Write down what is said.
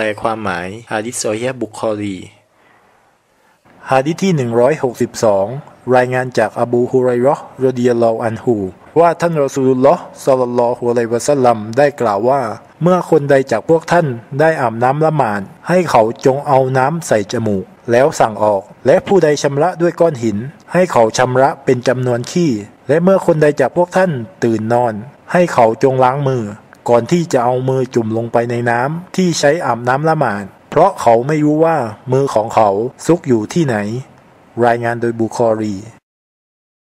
ลความหมายฮะดิษซอฮีฮ์บุคอรีฮะดิษที่ 162 รายงานจากอบูฮุไรราะห์รดิยัลลออันฮูว่าท่านรอซูลุลลอฮ์ศ็อลลัลลอฮุอะลัยวะซัลลัมได้กล่าวว่า เมื่อคนใดจากพวกท่านได้อาบน้ำละหมาด ให้เขาจงเอาน้ำใส่จมูก แล้วสั่งออก และผู้ใดชำระด้วยก้อนหิน ให้เขาชำระเป็นจำนวนขี้ และเมื่อคนใดจากพวกท่านตื่นนอน ให้เขาจงล้างมือ ก่อนที่จะเอามือจุ่มลงไปในน้ำที่ใช้อาบน้ำละหมาด เพราะเขาไม่รู้ว่ามือของเขาซุกอยู่ที่ไหน รายงานโดยบุคอรี